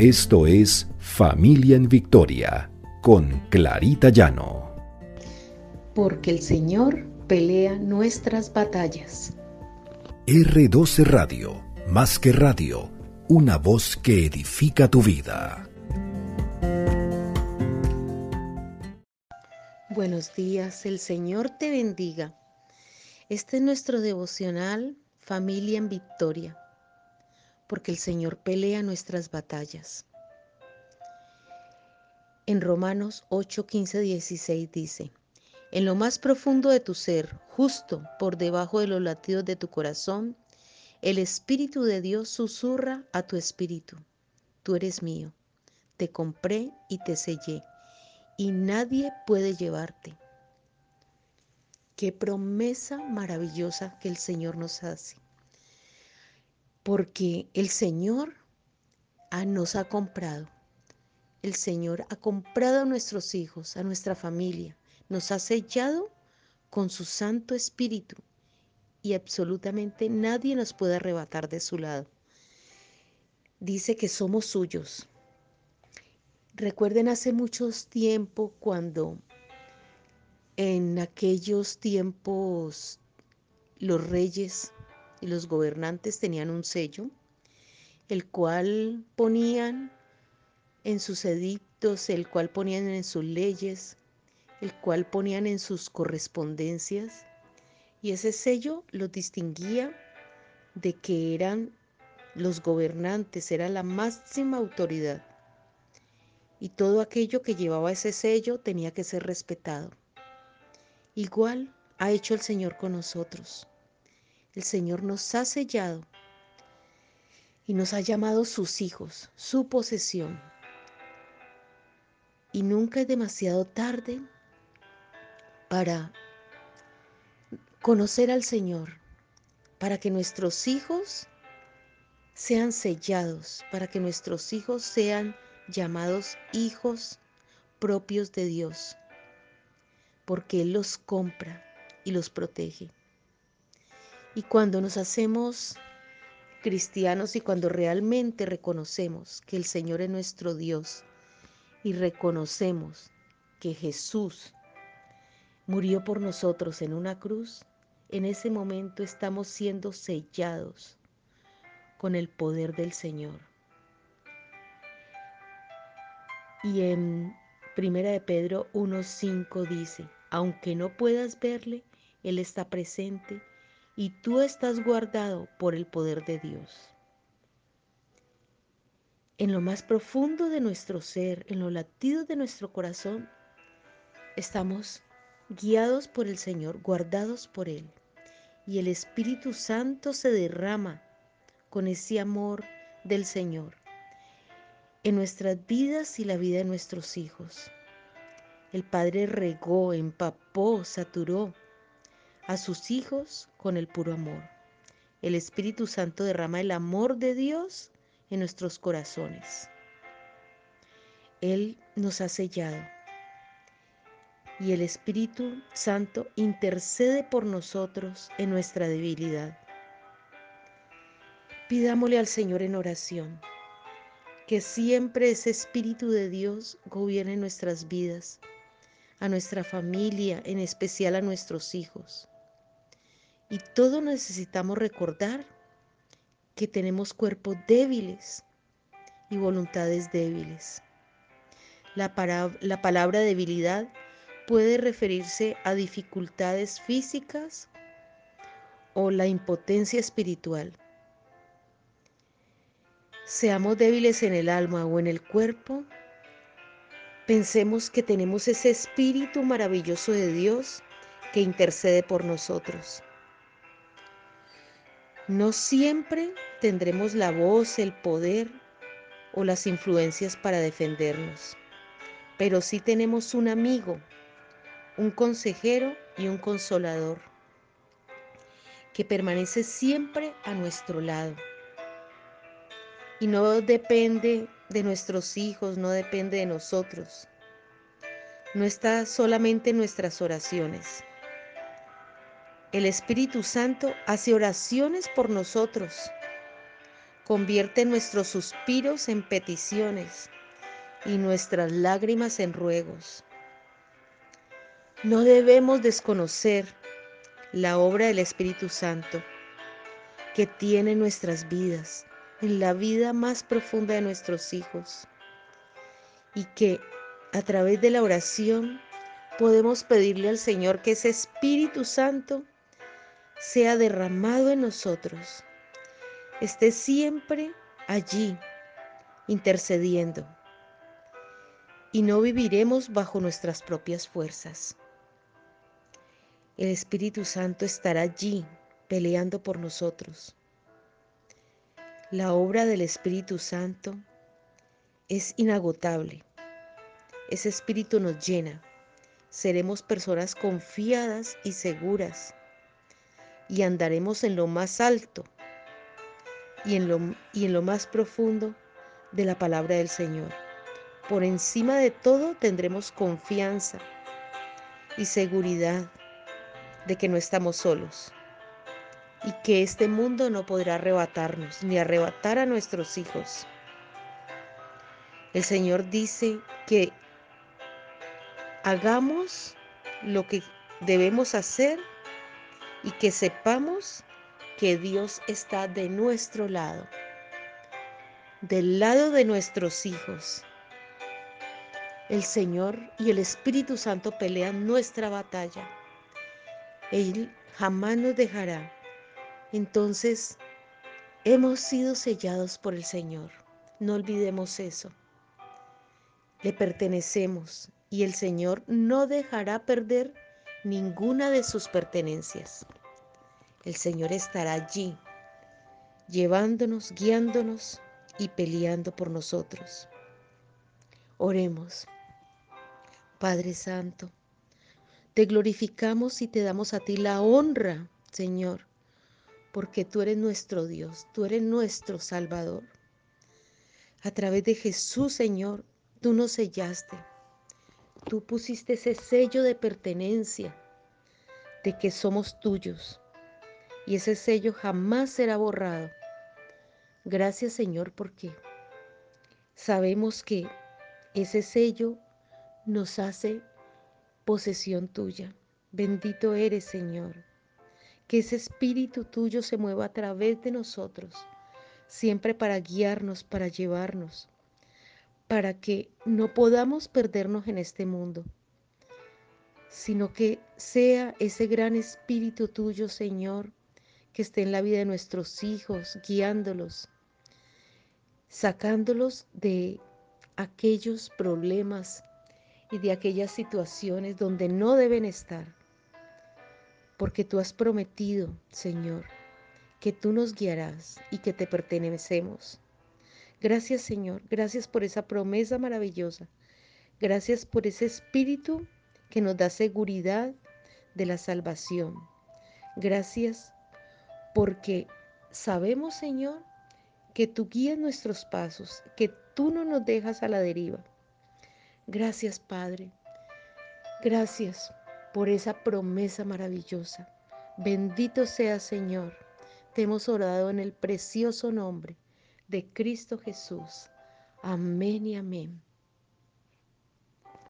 Esto es Familia en Victoria con Clarita Llano. Porque el Señor pelea nuestras batallas. R12 Radio, más que radio, una voz que edifica tu vida. Buenos días, el Señor te bendiga. Este es nuestro devocional Familia en Victoria porque el Señor pelea nuestras batallas. En Romanos 8, 15, 16 dice, en lo más profundo de tu ser, justo por debajo de los latidos de tu corazón, el Espíritu de Dios susurra a tu espíritu, tú eres mío, te compré y te sellé, y nadie puede llevarte. Qué promesa maravillosa que el Señor nos hace porque el Señor nos ha comprado. El Señor ha comprado a nuestros hijos, a nuestra familia, nos ha sellado con su Santo Espíritu y absolutamente nadie nos puede arrebatar de su lado. Dice que somos suyos. Recuerden hace muchos tiempos cuando en aquellos tiempos los reyes y los gobernantes tenían un sello, el cual ponían en sus edictos, el cual ponían en sus leyes, el cual ponían en sus correspondencias, y ese sello los distinguía de que eran los gobernantes, era la máxima autoridad. Y todo aquello que llevaba ese sello tenía que ser respetado. Igual ha hecho el Señor con nosotros. El Señor nos ha sellado y nos ha llamado sus hijos, su posesión. Y nunca es demasiado tarde para conocer al Señor, para que nuestros hijos sean sellados, para que nuestros hijos sean llamados hijos propios de Dios, porque Él los compra y los protege. Y cuando nos hacemos cristianos y cuando realmente reconocemos que el Señor es nuestro Dios y reconocemos que Jesús murió por nosotros en una cruz, en ese momento estamos siendo sellados con el poder del Señor. Y en Primera de Pedro 1:5 dice, aunque no puedas verle, él está presente y tú estás guardado por el poder de Dios. En lo más profundo de nuestro ser, en los latidos de nuestro corazón, estamos guiados por el Señor, guardados por Él. Y el Espíritu Santo se derrama con ese amor del Señor en nuestras vidas y la vida de nuestros hijos. El Padre regó, empapó, saturó a sus hijos con el puro amor. El Espíritu Santo derrama el amor de Dios en nuestros corazones. Él nos ha sellado y el Espíritu Santo intercede por nosotros en nuestra debilidad. Pidámosle al Señor en oración que siempre ese Espíritu de Dios gobierne nuestras vidas, a nuestra familia, en especial a nuestros hijos. Y todos necesitamos recordar que tenemos cuerpos débiles y voluntades débiles. La, la palabra debilidad puede referirse a dificultades físicas o la impotencia espiritual. Seamos débiles en el alma o en el cuerpo, pensemos que tenemos ese espíritu maravilloso de Dios que intercede por nosotros. No siempre tendremos la voz, el poder o las influencias para defendernos, pero sí tenemos un amigo, un consejero y un consolador que permanece siempre a nuestro lado. Y no depende de nuestros hijos, no depende de nosotros. No está solamente en nuestras oraciones. El Espíritu Santo hace oraciones por nosotros Convierte nuestros suspiros en peticiones y nuestras lágrimas en ruegos. No debemos desconocer la obra del Espíritu Santo que tiene nuestras vidas, en la vida más profunda de nuestros hijos, y que a través de la oración podemos pedirle al Señor que ese Espíritu Santo sea derramado en nosotros, esté siempre allí intercediendo y no viviremos bajo nuestras propias fuerzas. El Espíritu Santo estará allí peleando por nosotros. La obra del Espíritu Santo es inagotable. Ese Espíritu nos llena seremos personas confiadas y seguras y andaremos en lo más alto y en lo, y en lo más profundo de la palabra del Señor. Por encima de todo tendremos confianza y seguridad de que no estamos solos y que este mundo no podrá arrebatarnos ni arrebatar a nuestros hijos. El Señor dice que hagamos lo que debemos hacer y que sepamos que Dios está de nuestro lado, del lado de nuestros hijos. El Señor y el Espíritu Santo pelean nuestra batalla. Él jamás nos dejará. Entonces, hemos sido sellados por el Señor. No olvidemos eso. Le pertenecemos y el Señor no dejará perder ninguna de sus pertenencias. El Señor estará allí, llevándonos, guiándonos y peleando por nosotros. Oremos. Padre Santo, te glorificamos y te damos a ti la honra, Señor, porque tú eres nuestro Dios, tú eres nuestro Salvador. A través de Jesús, Señor, tú nos sellaste Tú pusiste ese sello de pertenencia, de que somos tuyos, y ese sello jamás será borrado. Gracias Señor porque sabemos que ese sello nos hace posesión tuya. Bendito eres Señor. Que ese espíritu tuyo se mueva a través de nosotros, siempre para guiarnos, para llevarnos para que no podamos perdernos en este mundo, sino que sea ese gran espíritu tuyo, Señor, que esté en la vida de nuestros hijos, guiándolos, sacándolos de aquellos problemas y de aquellas situaciones donde no deben estar. Porque tú has prometido, Señor, que tú nos guiarás y que te pertenecemos. Gracias Señor, gracias por esa promesa maravillosa. Gracias por ese espíritu que nos da seguridad de la salvación. Gracias porque sabemos Señor que tú guías nuestros pasos, que tú no nos dejas a la deriva. Gracias Padre. Gracias por esa promesa maravillosa. Bendito sea Señor. Te hemos orado en el precioso nombre de Cristo Jesús. Amén y amén.